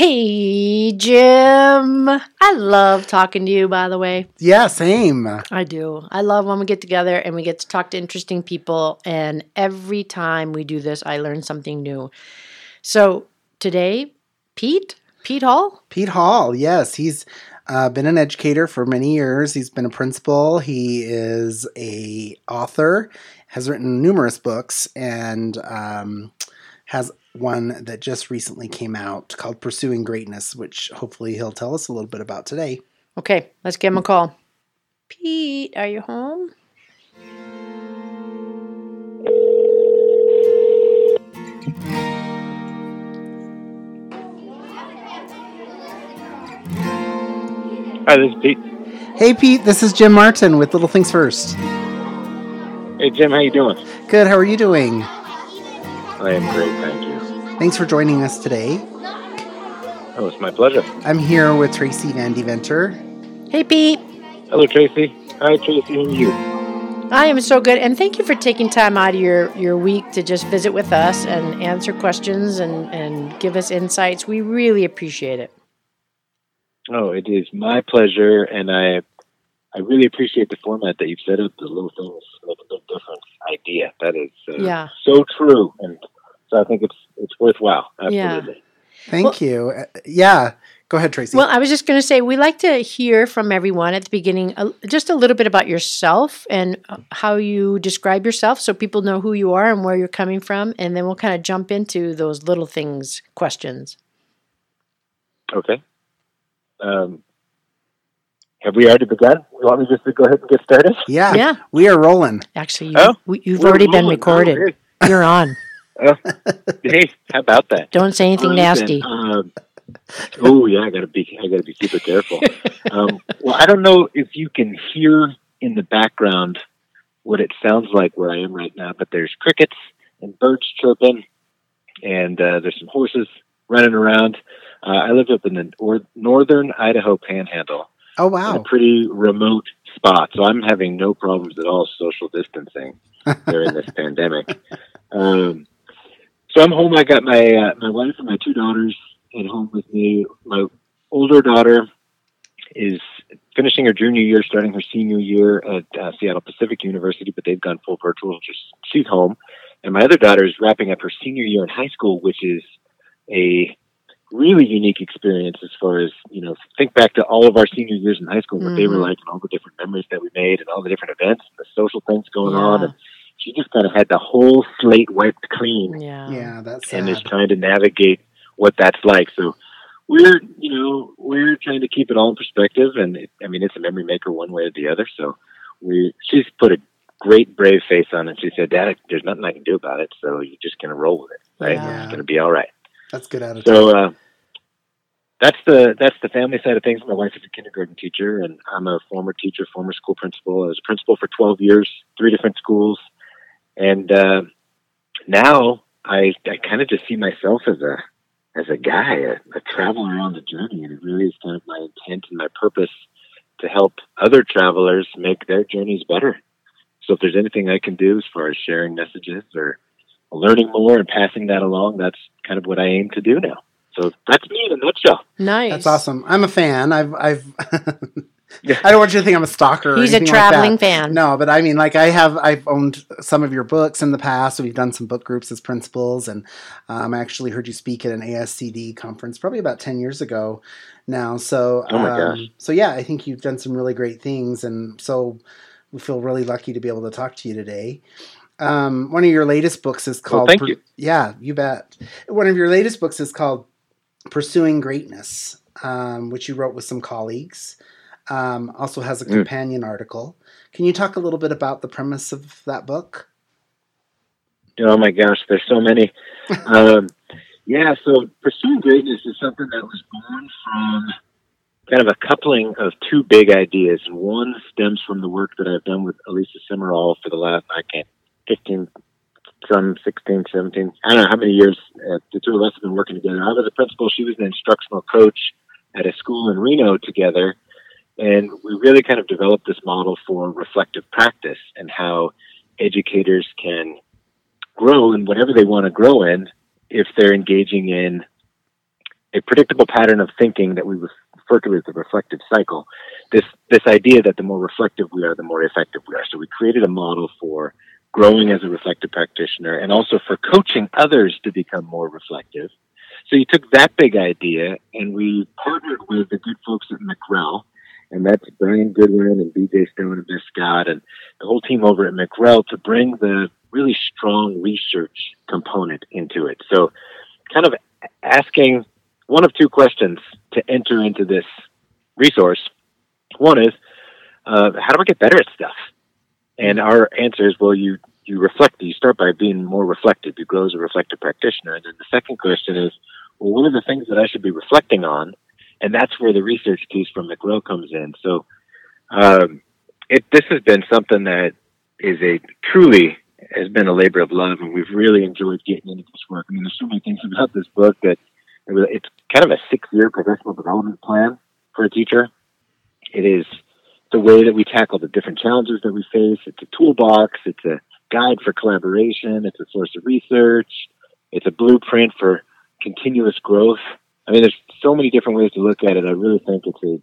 Hey, Jim. I love talking to you, by the way. Yeah, same. I do. I love when we get together and we get to talk to interesting people. And every time we do this, I learn something new. So today, Pete, Pete Hall. Pete Hall, yes. He's uh, been an educator for many years. He's been a principal. He is a author, has written numerous books, and um, has one that just recently came out called Pursuing Greatness, which hopefully he'll tell us a little bit about today. Okay, let's give him a call. Pete, are you home? Hi, this is Pete. Hey, Pete, this is Jim Martin with Little Things First. Hey, Jim, how you doing? Good, how are you doing? I am great, thank you. Thanks for joining us today. Oh, it's my pleasure. I'm here with Tracy Van Deventer. Hey, Pete. Hello, Tracy. Hi, Tracy, and you. I am so good. And thank you for taking time out of your, your week to just visit with us and answer questions and, and give us insights. We really appreciate it. Oh, it is my pleasure, and I I really appreciate the format that you've set up. The little things make a big difference idea. That is uh, Yeah. so true, and so I think it's it's worthwhile. Absolutely. Thank Well- you. Uh, yeah, go ahead, Tracy. Well, I was just going to say we like to hear from everyone at the beginning uh, just a little bit about yourself and uh, how you describe yourself so people know who you are and where you're coming from. And then we'll kind of jump into those little things questions. Okay. Um, have we already begun? You want me just to go ahead and get started? yeah, Yeah. we are rolling. Actually, you, Oh, we, you've We're already been recorded. Oh, You're on. hey. hey, how about that? Don't say anything Listen, nasty. Um, oh yeah, I gotta be I gotta be super careful. um, well, I don't know if you can hear in the background what it sounds like where I am right now, but there's crickets and birds chirping, and uh, there's some horses running around. Uh, I live up in the nor- northern Idaho Panhandle, Oh, in a wow. pretty remote spot, so I'm having no problems at all social distancing during this pandemic. Um, so I'm home. I got my uh, my wife and my two daughters at home with me. My older daughter is finishing her junior year, starting her senior year at uh, Seattle Pacific University, but they've gone full virtual. Just she's home, and my other daughter is wrapping up her senior year in high school, which is a really unique experience as far as you know think back to all of our senior years in high school what they were Mhm. like and all the different memories that we made and all the different events and the social things going on and she just kind of had the whole slate wiped clean Yeah. Yeah, that's and is trying to navigate what that's like. So we're, you know, we're trying to keep it all in perspective. And it, I mean, it's a memory maker one way or the other. So we, she's put a great brave face on it. She said, Dad, there's nothing I can do about it. So you're just going to roll with it. Right. Yeah. It's going to be all right. That's good attitude. So, uh, that's the that's the family side of things. My wife is a kindergarten teacher, and I'm a former teacher, former school principal. I was a principal for 12 years, three different schools, and uh, now I I kind of just see myself as a as a guy, a, a traveler on the journey, and it really is kind of my intent and my purpose to help other travelers make their journeys better. So if there's anything I can do as far as sharing messages or learning more and passing that along, that's kind of what I aim to do now. So that's me in a nutshell. Nice. That's awesome. I'm a fan. I've, I've. Yeah. I don't want you to think I'm a stalker. or He's a anything like traveling that. fan. No, but I mean, like I have, I've owned some of your books in the past. We've done some book groups as principals, and um, I actually heard you speak at an ASCD conference probably about ten years ago now. So, Oh my um, gosh. so yeah, I think you've done some really great things, and so we feel really lucky to be able to talk to you today. Um, one of your latest books is Well, called. thank you. Yeah, you bet. One of your latest books is called Pursuing Greatness, um, which you wrote with some colleagues. Um, also has a Mm. companion article. Can you talk a little bit about the premise of that book? Oh my gosh, there's so many. um, yeah, so pursuing greatness is something that was born from kind of a coupling of two big ideas. One stems from the work that I've done with Alisa Simeral for the last, I can't, 15, some 16, 17, I don't know how many years uh, the two of us have been working together. I was a principal, she was an instructional coach at a school in Reno together. And we really kind of developed this model for reflective practice and how educators can grow in whatever they want to grow in if they're engaging in a predictable pattern of thinking that we refer to as the reflective cycle. This this idea that the more reflective we are, the more effective we are. So we created a model for growing as a reflective practitioner and also for coaching others to become more reflective. So you took that big idea and we partnered with the good folks at McREL, and that's Bryan Goodwin and BJ Stone and Bill Scott and the whole team over at McREL to bring the really strong research component into it. So kind of asking one of two questions to enter into this resource. One is, uh, how do I get better at stuff? And our answer is, well, you you reflect. You start by being more reflective. You grow as a reflective practitioner. And then the second question is, well, what are the things that I should be reflecting on? And that's where the research piece from McREL comes in. So, um, it this has been something that is a truly has been a labor of love, and we've really enjoyed getting into this work. I mean, there's so many things about this book that it's kind of a six-year professional development plan for a teacher. It is the way that we tackle the different challenges that we face. It's a toolbox. It's a guide for collaboration. It's a source of research. It's a blueprint for continuous growth. I mean, there's so many different ways to look at it. I really think it's a,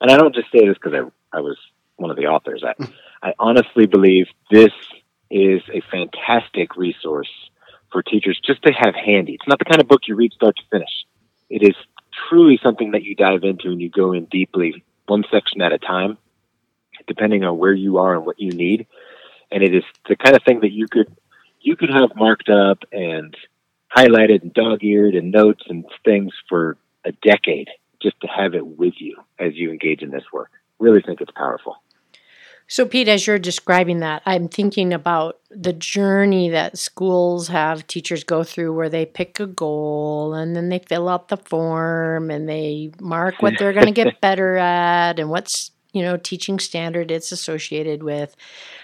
and I don't just say this because I, I was one of the authors. I, hmm. I honestly believe this is a fantastic resource for teachers just to have handy. It's not the kind of book you read start to finish. It is truly something that you dive into and you go in deeply, one section at a time, depending on where you are and what you need. And it is the kind of thing that you could you could have marked up and highlighted and dog-eared and notes and things for a decade just to have it with you as you engage in this work. Really think it's powerful. So, Pete, as you're describing that, I'm thinking about the journey that schools have teachers go through where they pick a goal and then they fill out the form and they mark what they're going to get better at and what's, you know, teaching standard it's associated with.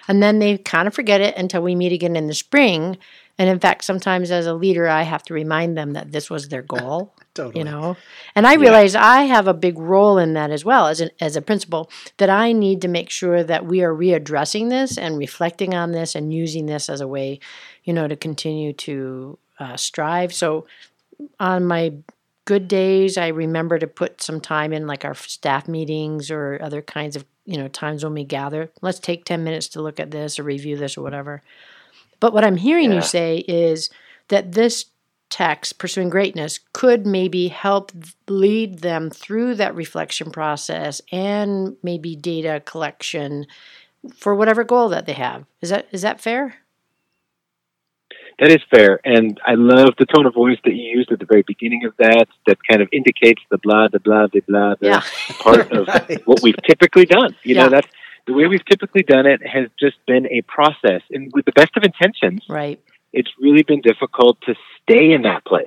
And then they kind of forget it until we meet again in the spring. And in fact, sometimes as a leader, I have to remind them that this was their goal. totally. You know, and I realize yeah. I have a big role in that as well as an, as a principal. That I need to make sure that we are readdressing this and reflecting on this and using this as a way, you know, to continue to uh, strive. So on my good days, I remember to put some time in like our staff meetings or other kinds of you know times when we gather. Let's take ten minutes to look at this or review this or whatever. But what I'm hearing yeah. you say is that this text, Pursuing Greatness, could maybe help lead them through that reflection process and maybe data collection for whatever goal that they have. Is that is that fair? That is fair, and I love the tone of voice that you used at the very beginning of that. That kind of indicates the blah, the blah, the blah, the yeah. part of right. what we've typically done. You yeah. know, that's the way we've typically done it has just been a process, and with the best of intentions, right? it's really been difficult to stay in that place.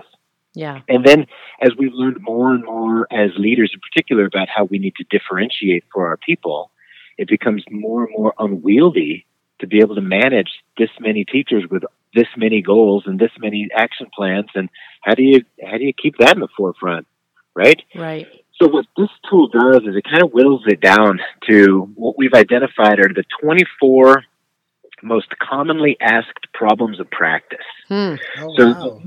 Yeah. And then as we've learned more and more as leaders in particular about how we need to differentiate for our people, it becomes more and more unwieldy to be able to manage this many teachers with this many goals and this many action plans and how do you how do you keep that in the forefront? Right? Right. So what this tool does is it kind of whittles it down to what we've identified are the 24 most commonly asked problems of practice. Hmm. Oh, so wow.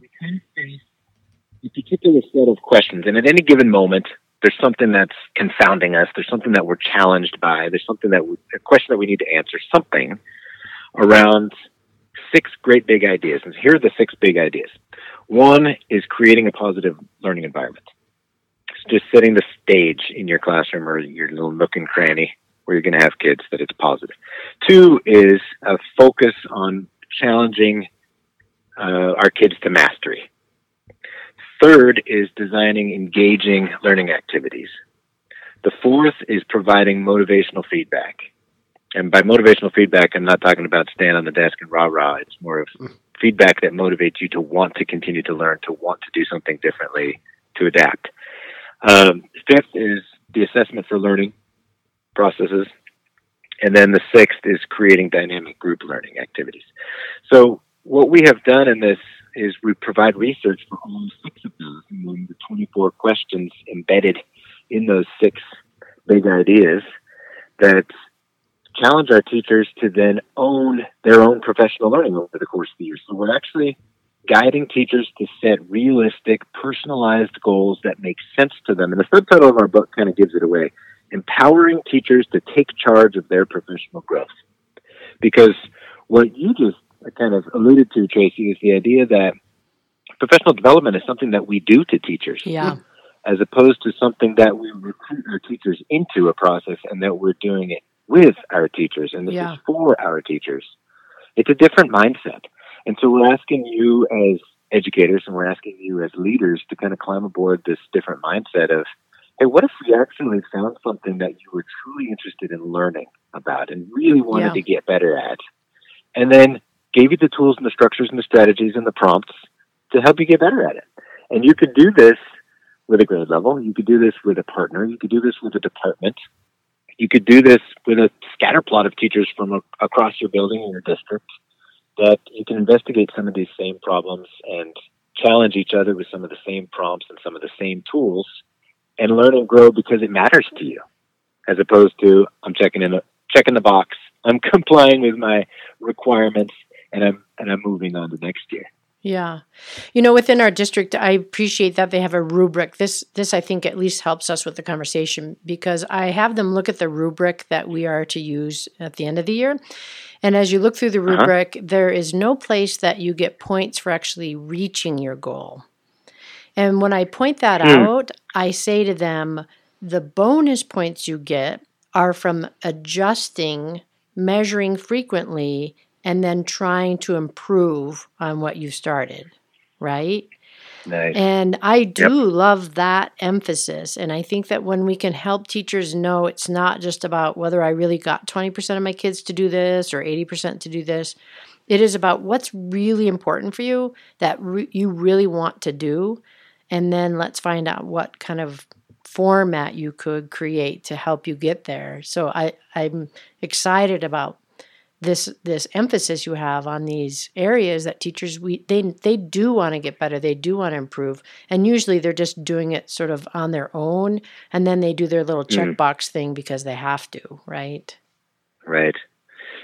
we kind of face a particular set of questions, and at any given moment, there's something that's confounding us. There's something that we're challenged by. There's something that we, a question that we need to answer. Something around six great big ideas, and here are the six big ideas. One is creating a positive learning environment. Just setting the stage in your classroom or your little nook and cranny where you're going to have kids that it's positive. Two is a focus on challenging uh, our kids to mastery. Third is designing engaging learning activities. The fourth is providing motivational feedback. And by motivational feedback, I'm not talking about stand on the desk and rah rah. It's more of feedback that motivates you to want to continue to learn, to want to do something differently, to adapt. Um, fifth is the assessment for learning processes. And then the sixth is creating dynamic group learning activities. So what we have done in this is we provide research for all six of those, and the 24 questions embedded in those six big ideas that challenge our teachers to then own their own professional learning over the course of the year. So we're actually guiding teachers to set realistic, personalized goals that make sense to them. And the subtitle of our book kind of gives it away empowering teachers to take charge of their professional growth. Because what you just kind of alluded to, Tracy, is the idea that professional development is something that we do to teachers. Yeah. As opposed to something that we recruit our teachers into a process and that we're doing it with our teachers and this Yeah. is for our teachers. It's a different mindset. And so we're asking you as educators and we're asking you as leaders to kind of climb aboard this different mindset of, hey, what if we actually found something that you were truly interested in learning about and really wanted Yeah. to get better at? And then gave you the tools and the structures and the strategies and the prompts to help you get better at it. And you could do this with a grade level. You could do this with a partner. You could do this with a department. You could do this with a scatter plot of teachers from a, across your building or your district that you can investigate some of these same problems and challenge each other with some of the same prompts and some of the same tools and learn and grow because it matters to you as opposed to I'm checking in a, checking the box. I'm complying with my requirements and I'm and I'm moving on to next year Yeah. You know, within our district, I appreciate that they have a rubric. This this I think at least helps us with the conversation because I have them look at the rubric that we are to use at the end of the year. And as you look through the Uh-huh. rubric, there is no place that you get points for actually reaching your goal. And when I point that Hmm. out, I say to them, the bonus points you get are from adjusting, measuring frequently, and then trying to improve on what you started, right? nice And I do love that emphasis. And I think that when we can help teachers know it's not just about whether I really got 20% of my kids to do this or 80% to do this, it is about what's really important for you that re- you really want to do. And then let's find out what kind of format you could create to help you get there. So I, I'm excited about this this emphasis you have on these areas that teachers we they they do want to get better they do want to improve and usually they're just doing it sort of on their own and then they do their little Mhm. checkbox thing because they have to right Right.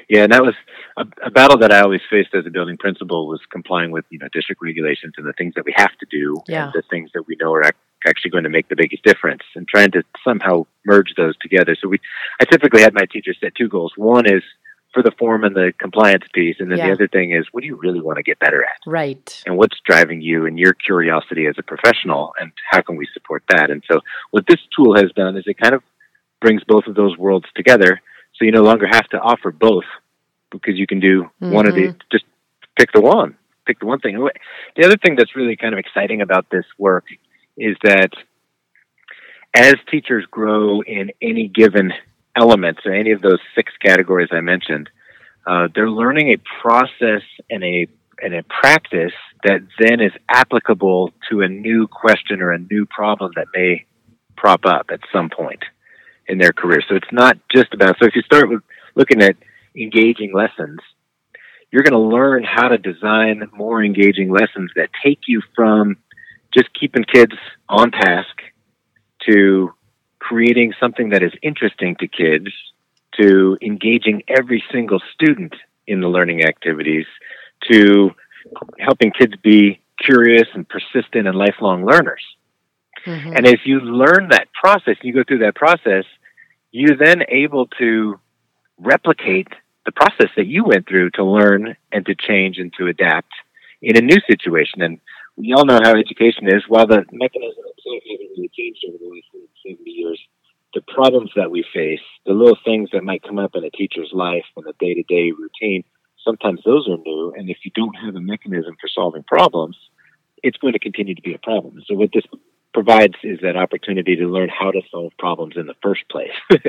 Yeah, and that was a, a battle that I always faced as a building principal was complying with you know district regulations and the things that we have to do Yeah. and the things that we know are actually going to make the biggest difference and trying to somehow merge those together. So we, I typically had my teachers set two goals. One is for the form and the compliance piece, and then Yeah. the other thing is what do you really want to get better at, right and what's driving you and your curiosity as a professional, and how can we support that? And so what this tool has done is it kind of brings both of those worlds together so you no longer have to offer both because you can do one of the mm-hmm. just pick the one pick the one thing the other thing that's really kind of exciting about this work is that as teachers grow in any given element or any of those six categories i mentioned uh, they're learning a process and a and a practice that then is applicable to a new question or a new problem that may prop up at some point in their career. So it's not just about, so if you start with looking at engaging lessons, you're going to learn how to design more engaging lessons that take you from just keeping kids on task to creating something that is interesting to kids to engaging every single student in the learning activities to helping kids be curious and persistent and lifelong learners. Mhm. And as you learn that process, you go through that process, you're then able to replicate the process that you went through to learn and to change and to adapt in a new situation. And we all know how education is. While the mechanism itself hasn't really changed over the last 70 years, the problems that we face, the little things that might come up in a teacher's life in the day to day routine, sometimes those are new. And if you don't have a mechanism for solving problems, it's going to continue to be a problem. So what this provides is that opportunity to learn how to solve problems in the first place.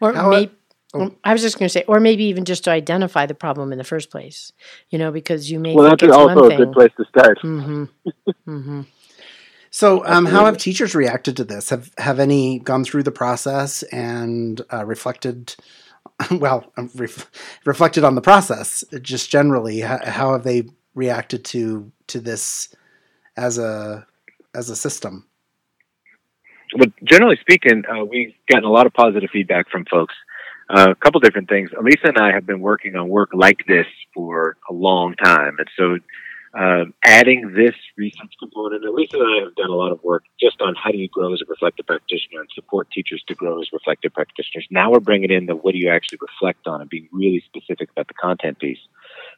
or maybe oh. I was just going to say, or maybe even just to identify the problem in the first place, you know, because you may well, think that's it's also one a good place to start. Mm-hmm. mm-hmm. So, um, how have teachers reacted to this? Have have any gone through the process and uh, reflected? Well, um, ref, reflected on the process. Just generally, how, how have they reacted to to this as a as a system? But generally speaking, uh, we've gotten a lot of positive feedback from folks. A couple different things. Alisa and I have been working on work like this for a long time, and so um, adding this research component. Alisa and I have done a lot of work just on how do you grow as a reflective practitioner and support teachers to grow as reflective practitioners. Now we're bringing in the what do you actually reflect on and being really specific about the content piece.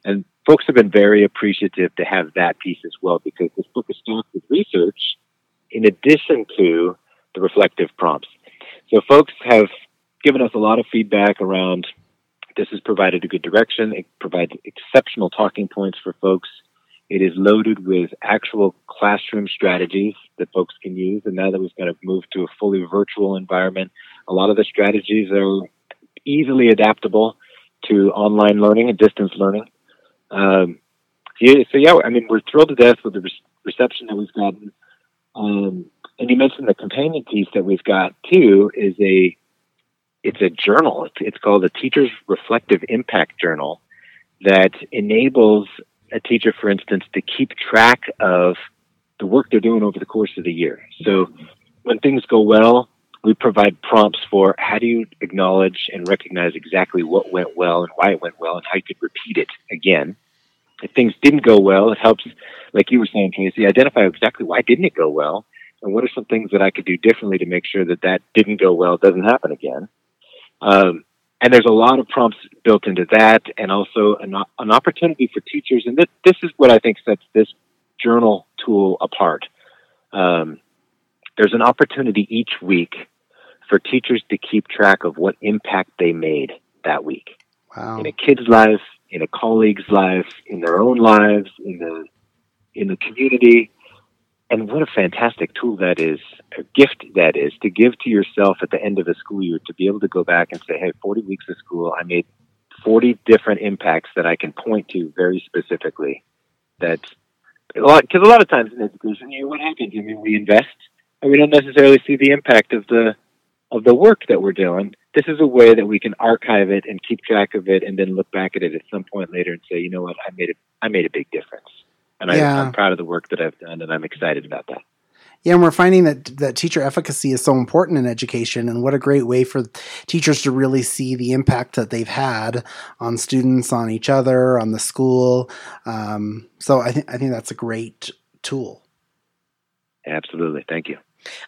And folks have been very appreciative to have that piece as well because this book is stacked with research in addition to the reflective prompts. So folks have given us a lot of feedback around this has provided a good direction. It provides exceptional talking points for folks. It is loaded with actual classroom strategies that folks can use. And now that we've kind of moved to a fully virtual environment, a lot of the strategies are easily adaptable to online learning and distance learning. Um, so yeah, I mean, we're thrilled to death with the reception that we've gotten. Um, and you mentioned the companion piece that we've got too is a it's a journal. It's, it's called the Teacher's Reflective Impact Journal that enables a teacher, for instance, to keep track of the work they're doing over the course of the year. So when things go well, we provide prompts for how do you acknowledge and recognize exactly what went well and why it went well and how you could repeat it again. If things didn't go well, it helps, like you were saying, Casey, identify exactly why didn't it go well and what are some things that I could do differently to make sure that that didn't go well doesn't happen again. Um, and there's a lot of prompts built into that, and also an, an opportunity for teachers. And this, this is what I think sets this journal tool apart. Um, there's an opportunity each week for teachers to keep track of what impact they made that week Wow. in a kid's life, in a colleague's life, in their own lives, in the in the community. And what a fantastic tool that is, a gift that is to give to yourself at the end of a school year to be able to go back and say, hey, 40 weeks of school, I made 40 different impacts that I can point to very specifically. That a lot, because a lot of times in education, you know, what happens? I mean, we invest and we don't necessarily see the impact of the of the work that we're doing. This is a way that we can archive it and keep track of it, and then look back at it at some point later and say, you know what, I made a I made a big difference, and Yeah. I, I'm proud of the work that I've done, and I'm excited about that. Yeah, and we're finding that that teacher efficacy is so important in education, and what a great way for teachers to really see the impact that they've had on students, on each other, on the school. Um, so I think I think that's a great tool. Absolutely, thank you.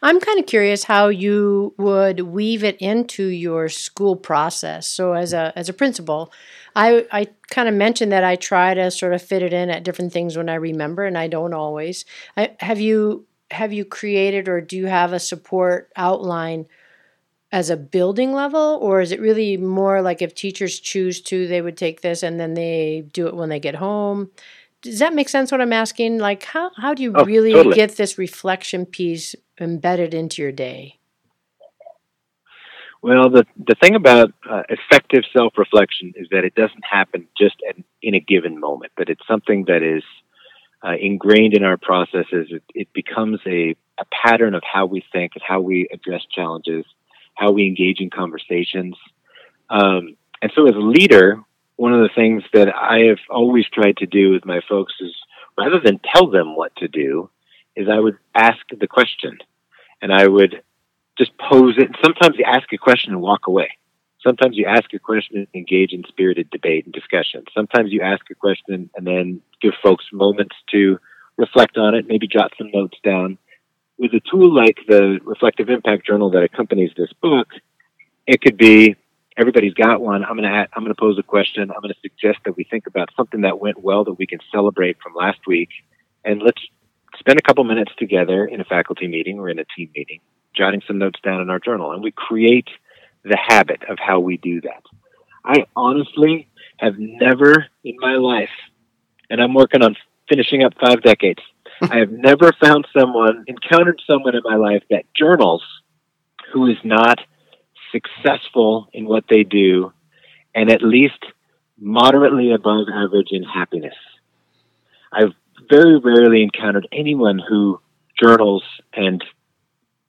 I'm kind of curious how you would weave it into your school process. So as a as a principal, I I kind of mentioned that I try to sort of fit it in at different things when I remember, and I don't always. I, have you have you created or do you have a support outline as a building level, or is it really more like if teachers choose to, they would take this and then they do it when they get home? Does that make sense? What I'm asking, like how how do you Oh, really totally. get this reflection piece embedded into your day? Well, the the thing about uh, effective self reflection is that it doesn't happen just in, in a given moment, but it's something that is uh, ingrained in our processes. It, it becomes a, a pattern of how we think and how we address challenges, how we engage in conversations. Um, and so, as a leader, one of the things that I have always tried to do with my folks is rather than tell them what to do, is I would ask the question, and I would just pose it. Sometimes you ask a question and walk away. Sometimes you ask a question and engage in spirited debate and discussion. Sometimes you ask a question and then give folks moments to reflect on it, maybe jot some notes down. With a tool like the Reflective Impact Journal that accompanies this book, it could be everybody's got one. I'm going to I'm going to pose a question. I'm going to suggest that we think about something that went well that we can celebrate from last week, and let's spend a couple minutes together in a faculty meeting or in a team meeting jotting some notes down in our journal, and we create the habit of how we do that. I honestly have never in my life, and I'm working on finishing up five decades, I have never found someone, encountered someone in my life that journals who is not successful in what they do and at least moderately above average in happiness. I've very rarely encountered anyone who journals and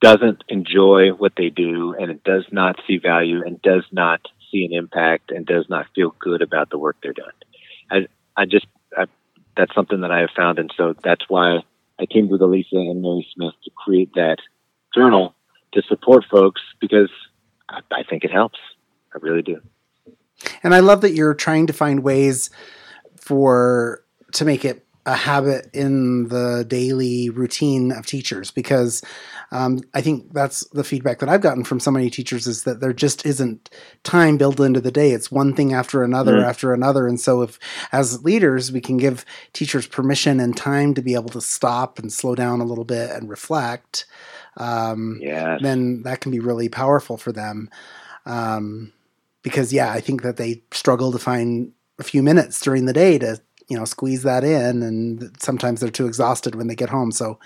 doesn't enjoy what they do and it does not see value and does not see an impact and does not feel good about the work they're doing. I, I just, I, that's something that I have found. And so that's why I came with Alisa and Mary Smith to create that journal to support folks because I, I think it helps. I really do. And I love that you're trying to find ways for to make it a habit in the daily routine of teachers because um, I think that's the feedback that I've gotten from so many teachers is that there just isn't time built into the day. It's one thing after another Mm. after another. And so, if as leaders we can give teachers permission and time to be able to stop and slow down a little bit and reflect, um, Yeah. then that can be really powerful for them. Um, because yeah, I think that they struggle to find a few minutes during the day to you know squeeze that in, and sometimes they're too exhausted when they get home. So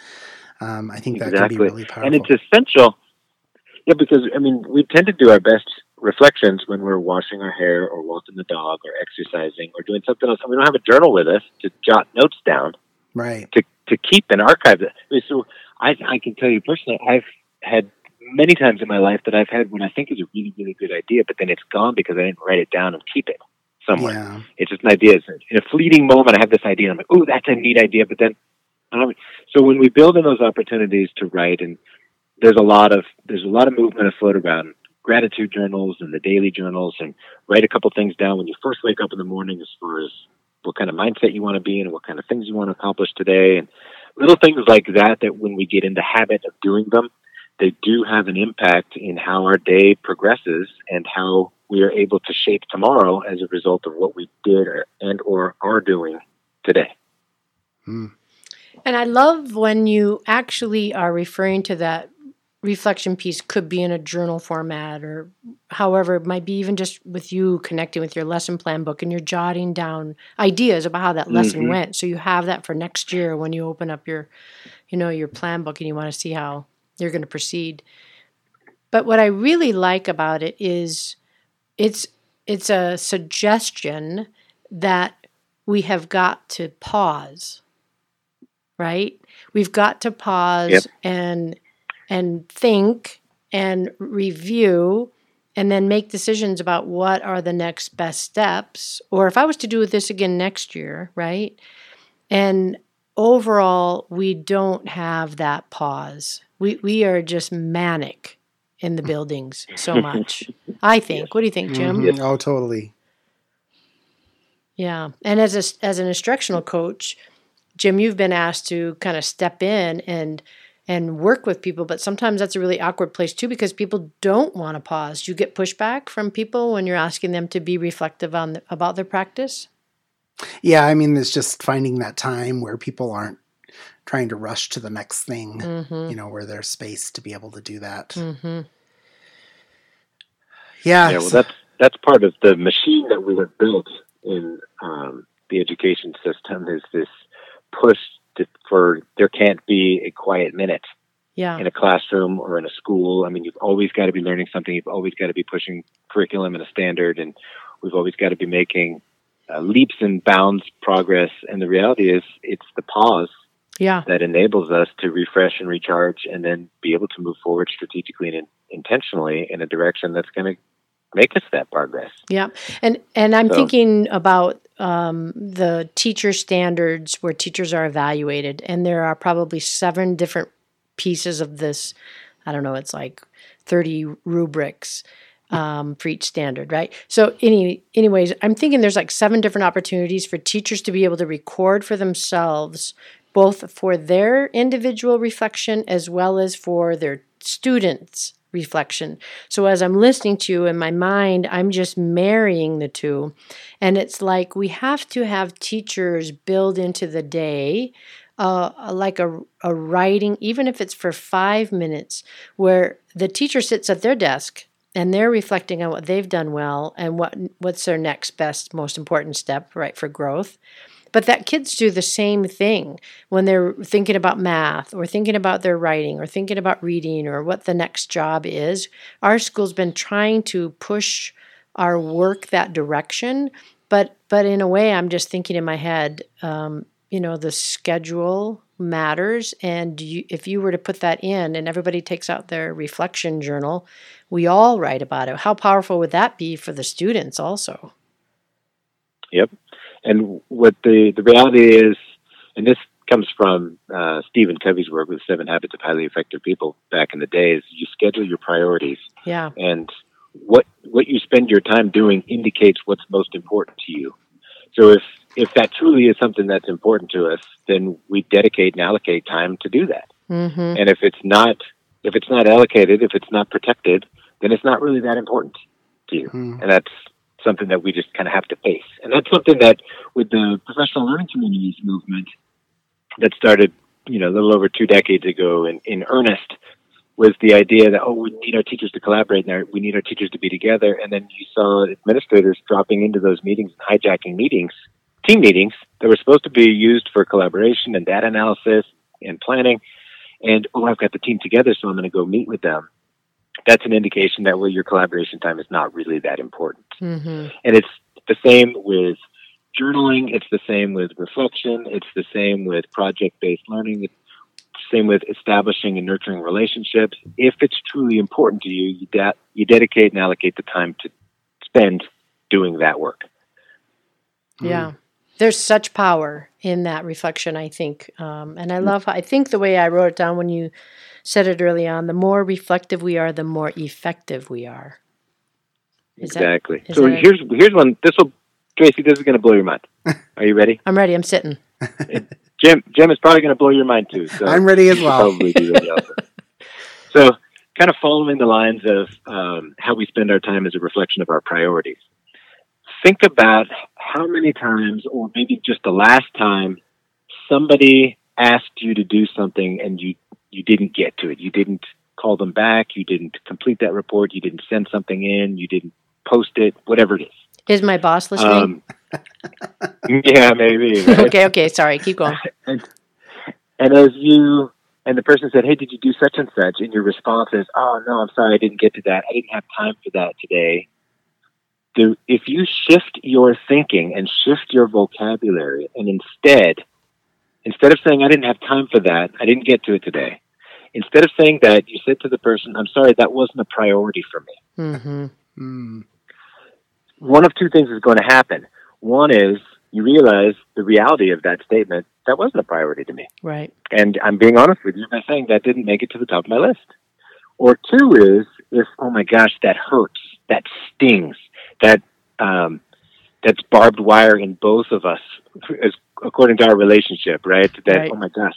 um, I think that can be really powerful. and it's essential. Yeah, because I mean, we tend to do our best reflections when we're washing our hair or walking the dog or exercising or doing something else, and we don't have a journal with us to jot notes down right. to to keep and archive it. I mean, so I I can tell you personally, I've had many times in my life that I've had when I think is a really really good idea, but then it's gone because I didn't write it down and keep it somewhere. Yeah. It's just an idea. It's in a fleeting moment, I have this idea. And I'm like, oh, that's a neat idea. But then, I don't, so when we build in those opportunities to write, and there's a lot of there's a lot of movement afloat around gratitude journals and the daily journals, and write a couple things down when you first wake up in the morning, as far as what kind of mindset you want to be in, and what kind of things you want to accomplish today, and little things like that. That when we get in the habit of doing them, they do have an impact in how our day progresses and how we are able to shape tomorrow as a result of what we did or, and or are doing today. Mm. And I love when you actually are referring to that reflection piece could be in a journal format or however it might be even just with you connecting with your lesson plan book and you're jotting down ideas about how that lesson Mhm. went so you have that for next year when you open up your you know your plan book and you want to see how you're going to proceed but what i really like about it is it's it's a suggestion that we have got to pause right we've got to pause Yep. and and think and review and then make decisions about what are the next best steps. Or if i was to do this again next year right? And overall we don't have that pause. We we are just manic in the buildings so much i think. What do you think jim? Mhm. Oh, totally. yeah, and as a as an instructional coach, Jim, you've been asked to kind of step in and and work with people, but sometimes that's a really awkward place too because people don't want to pause. You get pushback from people when you're asking them to be reflective on the, about their practice? Yeah, I mean, it's just finding that time where people aren't trying to rush to the next thing. Mm-hmm. You know, where there's space to be able to do that. Mm-hmm. Yeah. yeah, well, that's that's part of the machine that we have built in um, the education system. Is this push to, for there can't be a quiet minute Yeah. in a classroom or in a school. I mean, you've always got to be learning something. You've always got to be pushing curriculum and a standard, and we've always got to be making uh, leaps and bounds progress. And the reality is, it's the pause Yeah. that enables us to refresh and recharge, and then be able to move forward strategically and in, intentionally in a direction that's going to make us that progress. Yeah, and and I'm So- thinking about um, the teacher standards where teachers are evaluated, and there are probably seven different pieces of this. I don't know. It's like thirty rubrics um, for each standard, right? So, any anyways, I'm thinking there's like seven different opportunities for teachers to be able to record for themselves, both for their individual reflection as well as for their students' reflection. So as I'm listening to you in my mind, I'm just marrying the two. And it's like we have to have teachers build into the day uh, like a, a writing, even if it's for five minutes, where the teacher sits at their desk and they're reflecting on what they've done well and what what's their next best, most important step, right, for growth. But that kids do the same thing when they're thinking about math or thinking about their writing or thinking about reading or what the next job is. Our school's been trying to push our work that direction, but but in a way, I'm just thinking in my head, um, you know, the schedule matters, and you, if you were to put that in, and everybody takes out their reflection journal, we all write about it. How powerful would that be for the students, also? Yep. And what the, the reality is, and this comes from uh, Stephen Covey's work with Seven Habits of Highly Effective People back in the day, is you schedule your priorities. Yeah. And what what you spend your time doing indicates what's most important to you. So if if that truly is something that's important to us, then we dedicate and allocate time to do that. Mm-hmm. And if it's not if it's not allocated, if it's not protected, then it's not really that important to you. Hmm. And that's something that we just kind of have to face. And that's something that with the professional learning communities movement that started, you know, a little over two decades ago in, in earnest was the idea that, oh, we need our teachers to collaborate and we need our teachers to be together. And then you saw administrators dropping into those meetings and hijacking meetings, team meetings that were supposed to be used for collaboration and data analysis and planning. And, oh, I've got the team together, so I'm going to go meet with them. That's an indication that, well, your collaboration time is not really that important. Mm-hmm. And it's the same with journaling. It's the same with reflection. It's the same with project based learning. It's the same with establishing and nurturing relationships. If it's truly important to you, you, de- you dedicate and allocate the time to spend doing that work. Yeah. There's such power in that reflection, I think. Um, and I love, I think the way I wrote it down when you said it early on the more reflective we are, the more effective we are. Is exactly. is so that- here's here's one. This will, Tracy. This is going to blow your mind. Are you ready? I'm ready. I'm sitting. Jim. Jim is probably going to blow your mind too. So I'm ready as well. Probably be ready also. so, kind of following the lines of um, how we spend our time as a reflection of our priorities. Think about how many times, or maybe just the last time, somebody asked you to do something and you you didn't get to it. You didn't call them back. You didn't complete that report. You didn't send something in. You didn't post it. Whatever it is. Is my boss listening? Um, yeah, maybe. right? okay, okay. Sorry. Keep going. and, and as you and the person said, "Hey, did you do such and such?" and your response is, "Oh no, I'm sorry, I didn't get to that. I didn't have time for that today." Do if you shift your thinking and shift your vocabulary, and instead, instead of saying, "I didn't have time for that. I didn't get to it today," instead of saying that, you said to the person, "I'm sorry, that wasn't a priority for me." Mm-hmm. Hmm. one of two things is going to happen. One is you realize the reality of that statement. That wasn't a priority to me. Right. And I'm being honest with you by saying that didn't make it to the top of my list. Or two is if, oh my gosh, that hurts, that stings, that um, that's barbed wire in both of us, according to our relationship, right? That Right. oh my gosh,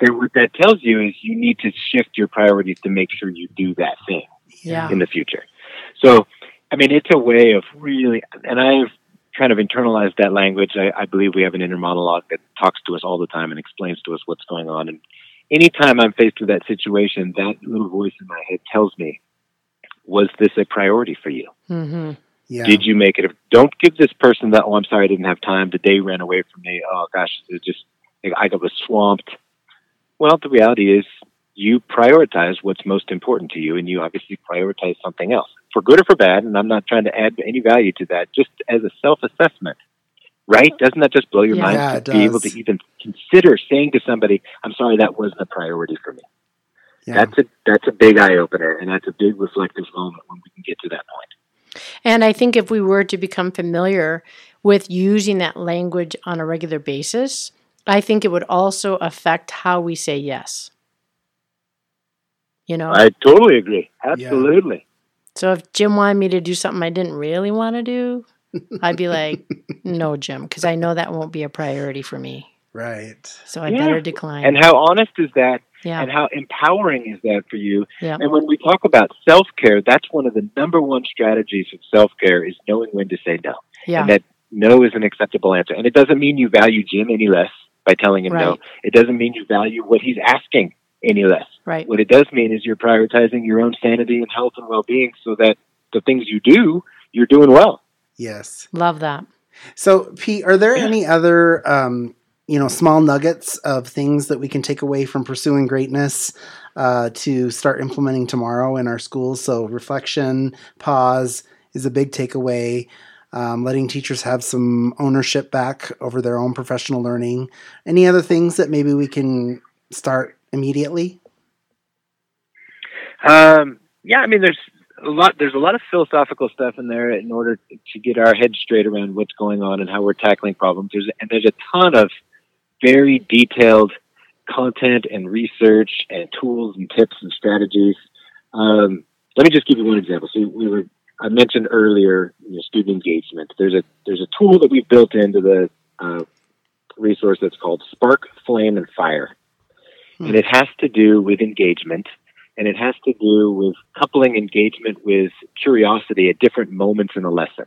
then what that tells you is you need to shift your priorities to make sure you do that thing Yeah. in the future. So, I mean, it's a way of really, and I've kind of internalized that language. I, I believe we have an inner monologue that talks to us all the time and explains to us what's going on. And anytime I'm faced with that situation, that little voice in my head tells me, was this a priority for you? Mm-hmm. Yeah. Did you make it? A, don't give this person that, oh, I'm sorry, I didn't have time. The day ran away from me. Oh, gosh, it just, I was swamped. Well, the reality is you prioritize what's most important to you, and you obviously prioritize something else for good or for bad. And I'm not trying to add any value to that, just as a self assessment, right? Doesn't that just blow your Yeah. mind Yeah, to it be able to even consider saying to somebody, I'm sorry, that wasn't a priority for me? yeah. That's a that's a big eye opener, and that's a big reflective moment when we can get to that point. And I think if we were to become familiar with using that language on a regular basis, I think it would also affect how we say yes. You know, I totally agree. Absolutely. so if Jim wanted me to do something I didn't really want to do, I'd be like, no, Jim, because I know that won't be a priority for me. right. So I Yeah. better decline. And how honest is that? yeah. And how empowering is that for you? Yeah. And when we talk about self care, that's one of the number one strategies of self care is knowing when to say no. yeah. And that no is an acceptable answer. And it doesn't mean you value Jim any less by telling him no. It doesn't mean you value what he's asking any less. right. What it does mean is you're prioritizing your own sanity and health and well being so that the things you do, you're doing well. Yes. Love that. So, Pete, are there Yeah. any other, um, you know, small nuggets of things that we can take away from pursuing greatness uh, to start implementing tomorrow in our schools? So, reflection, pause is a big takeaway. Um, letting teachers have some ownership back over their own professional learning. Any other things that maybe we can start immediately? Um, yeah, I mean, there's a lot. There's a lot of philosophical stuff in there in order to get our heads straight around what's going on and how we're tackling problems. There's and there's a ton of very detailed content and research and tools and tips and strategies. Um, let me just give you one example. So we were I mentioned earlier, you know, student engagement. There's a there's a tool that we've built into the uh, resource that's called Spark, Flame, and Fire, hmm. and it has to do with engagement, and it has to do with coupling engagement with curiosity at different moments in a lesson.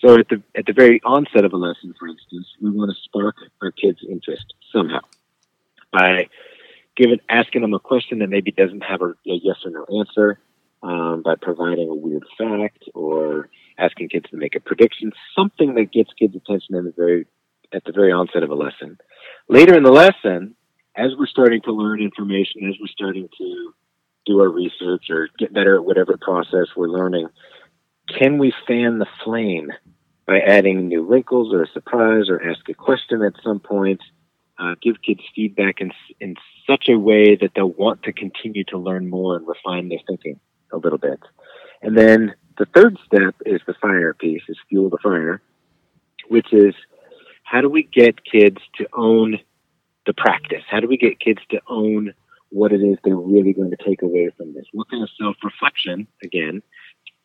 So at the at the very onset of a lesson, for instance, we want to spark our kids' interest somehow by giving asking them a question that maybe doesn't have a, a yes or no answer, um, by providing a weird fact or asking kids to make a prediction, something that gets kids' attention in the very at the very onset of a lesson. Later in the lesson, as we're starting to learn information, as we're starting to do our research or get better at whatever process we're learning, can we fan the flame by adding new wrinkles or a surprise or ask a question at some point? Uh, give kids feedback in, in such a way that they'll want to continue to learn more and refine their thinking a little bit. And then the third step is the fire piece, is fuel the fire, which is how do we get kids to own the practice? How do we get kids to own what it is they're really going to take away from this? What kind of self reflection, again,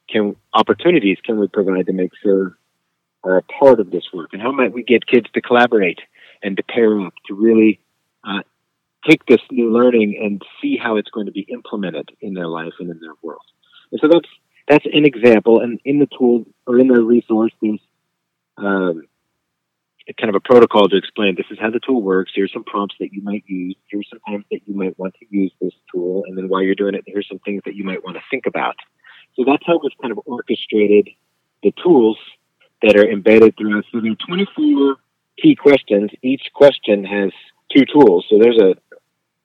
can opportunities can we provide to make sure are a part of this work? And how might we get kids to collaborate and to pair up to really uh, take this new learning and see how it's going to be implemented in their life and in their world? And so that's that's an example. And in the tool or in the resource, there's um, kind of a protocol to explain this is how the tool works. Here's some prompts that you might use. Here's some times that you might want to use this tool. And then while you're doing it, here's some things that you might want to think about. So that's how we've kind of orchestrated the tools that are embedded throughout. So there are 24 key questions. Each question has two tools. So there's a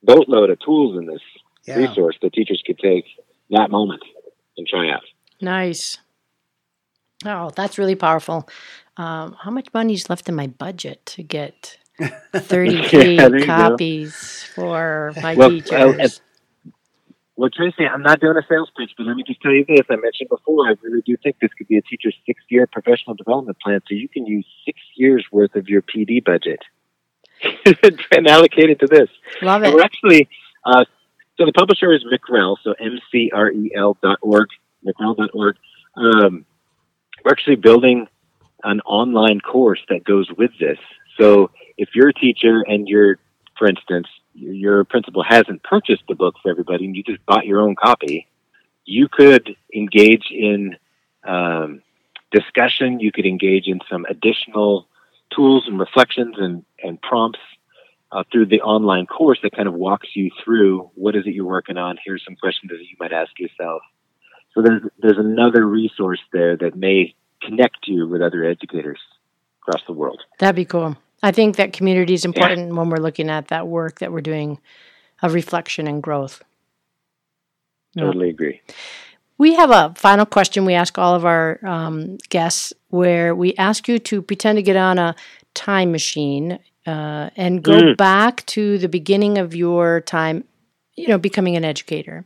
boatload of tools in this yeah. resource that teachers could take that moment and try out. Nice. Oh, that's really powerful. Um, how much money is left in my budget to get 30 yeah, copies for my well, teachers? Well, Tracy, I'm not doing a sales pitch, but let me just tell you this. I mentioned before, I really do think this could be a teacher's six year professional development plan. So you can use six years worth of your PD budget and allocate it to this. Love it. And we're actually, uh, so the publisher is McREL, so M C R E L dot org. Um, we're actually building an online course that goes with this. So if you're a teacher and you're, for instance, your principal hasn't purchased the book for everybody and you just bought your own copy, you could engage in um, discussion. You could engage in some additional tools and reflections and, and prompts uh, through the online course that kind of walks you through what is it you're working on. Here's some questions that you might ask yourself. So there's there's another resource there that may connect you with other educators across the world. That'd be cool. I think that community is important yeah. when we're looking at that work that we're doing of reflection and growth. Totally yeah. agree. We have a final question we ask all of our um, guests where we ask you to pretend to get on a time machine uh, and go mm. back to the beginning of your time, you know, becoming an educator.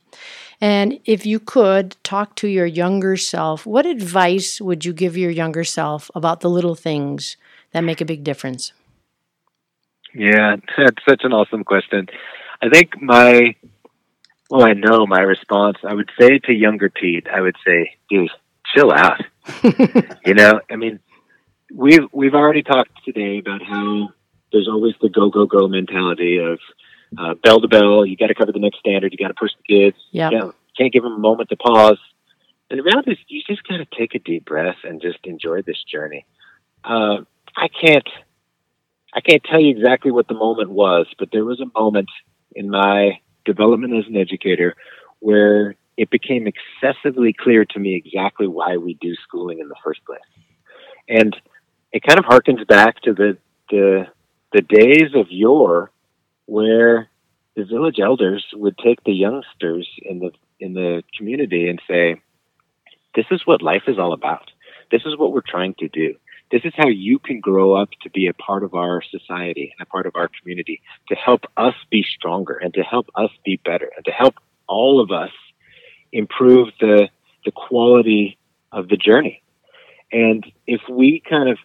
And if you could talk to your younger self, what advice would you give your younger self about the little things that make a big difference? Yeah, that's such an awesome question. I think my, well, I know my response. I would say to younger Pete, I would say, dude, chill out. you know, I mean, we've we've already talked today about how there's always the go go go mentality of uh, bell to bell. You got to cover the next standard. You got to push the kids. Yeah, you can't give them a moment to pause. And the reality is, you just got to take a deep breath and just enjoy this journey. Uh, I can't I can't tell you exactly what the moment was, but there was a moment in my development as an educator where it became excessively clear to me exactly why we do schooling in the first place. And it kind of harkens back to the the, the days of yore where the village elders would take the youngsters in the in the community and say, This is what life is all about. This is what we're trying to do. This is how you can grow up to be a part of our society and a part of our community to help us be stronger and to help us be better and to help all of us improve the, the quality of the journey. And if we kind of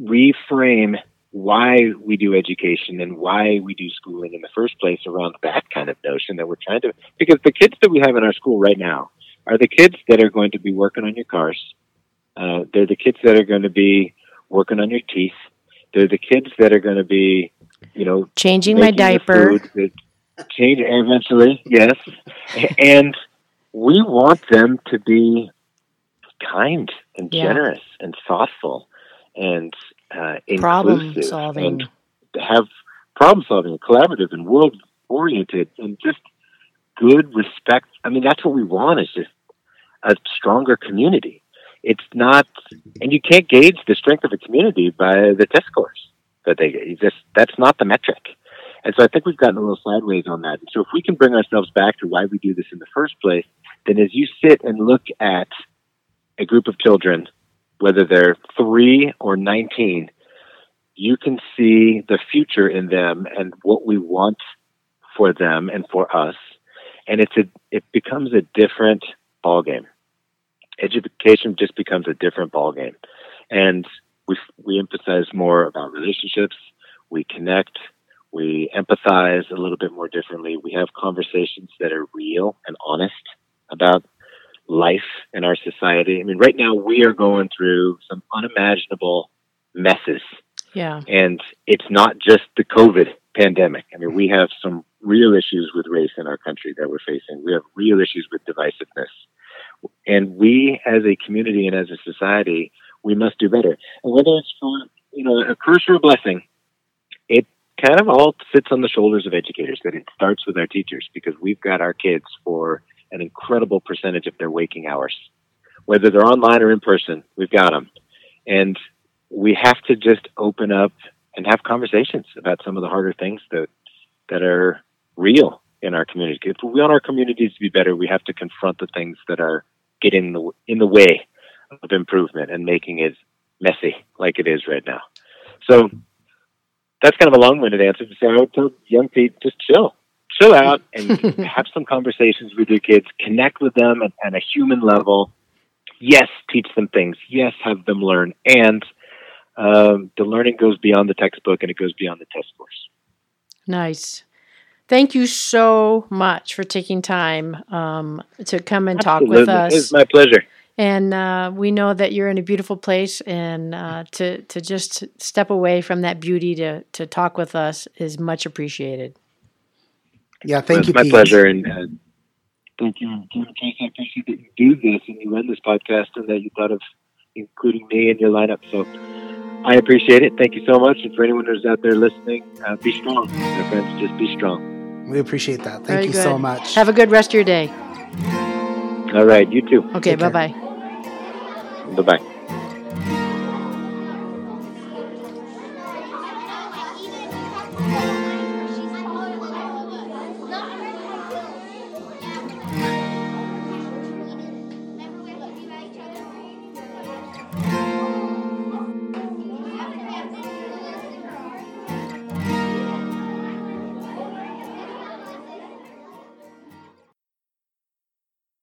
reframe why we do education and why we do schooling in the first place around that kind of notion that we're trying to, because the kids that we have in our school right now are the kids that are going to be working on your cars. Uh, they're the kids that are going to be working on your teeth. They're the kids that are going to be, you know, Changing my diaper. change eventually, yes. and we want them to be kind and Yeah. generous and thoughtful and uh, Problem inclusive solving. and have problem solving and collaborative and world oriented and just good respect. I mean, that's what we want is just a stronger community. It's not, and you can't gauge the strength of a community by the test scores that they just that's not the metric. And so I think we've gotten a little sideways on that. And so if we can bring ourselves back to why we do this in the first place, then as you sit and look at a group of children, whether they're three or 19, you can see the future in them and what we want for them and for us. And it's a, it becomes a different ballgame. Education just becomes a different ballgame. And we, we emphasize more about relationships. We connect. We empathize a little bit more differently. We have conversations that are real and honest about life in our society. I mean, right now we are going through some unimaginable messes Yeah. and it's not just the COVID pandemic. I mean, we have some real issues with race in our country that we're facing. We have real issues with divisiveness. And we, as a community and as a society, we must do better. And whether it's for, you know, a curse or a blessing, it kind of all sits on the shoulders of educators, that it starts with our teachers because we've got our kids for an incredible percentage of their waking hours. Whether they're online or in person, we've got them. And we have to just open up and have conversations about some of the harder things that that are real in our community. If we want our communities to be better, we have to confront the things that are getting in the in the way of improvement and making it messy like it is right now. So that's kind of a long-winded answer to say I would tell young people just chill, chill out, and have some conversations with your kids. Connect with them at, at a human level. Yes, teach them things. Yes, have them learn, and um, the learning goes beyond the textbook and it goes beyond the test scores. Nice. Thank you so much for taking time um, to come and talk with us. It's my pleasure. And uh, we know that you're in a beautiful place, and uh, to to just step away from that beauty to to talk with us is much appreciated. Yeah, thank it's you. my Pete. pleasure, and uh, thank you, Kim and I appreciate that you do this and you run this podcast, and that you thought of including me in your lineup. So I appreciate it. Thank you so much. And for anyone who's out there listening, uh, be strong, my friends. Just be strong. We appreciate that. Thank Very you good. so much. Have a good rest of your day. All right, you too. Okay, Bye bye. Bye bye.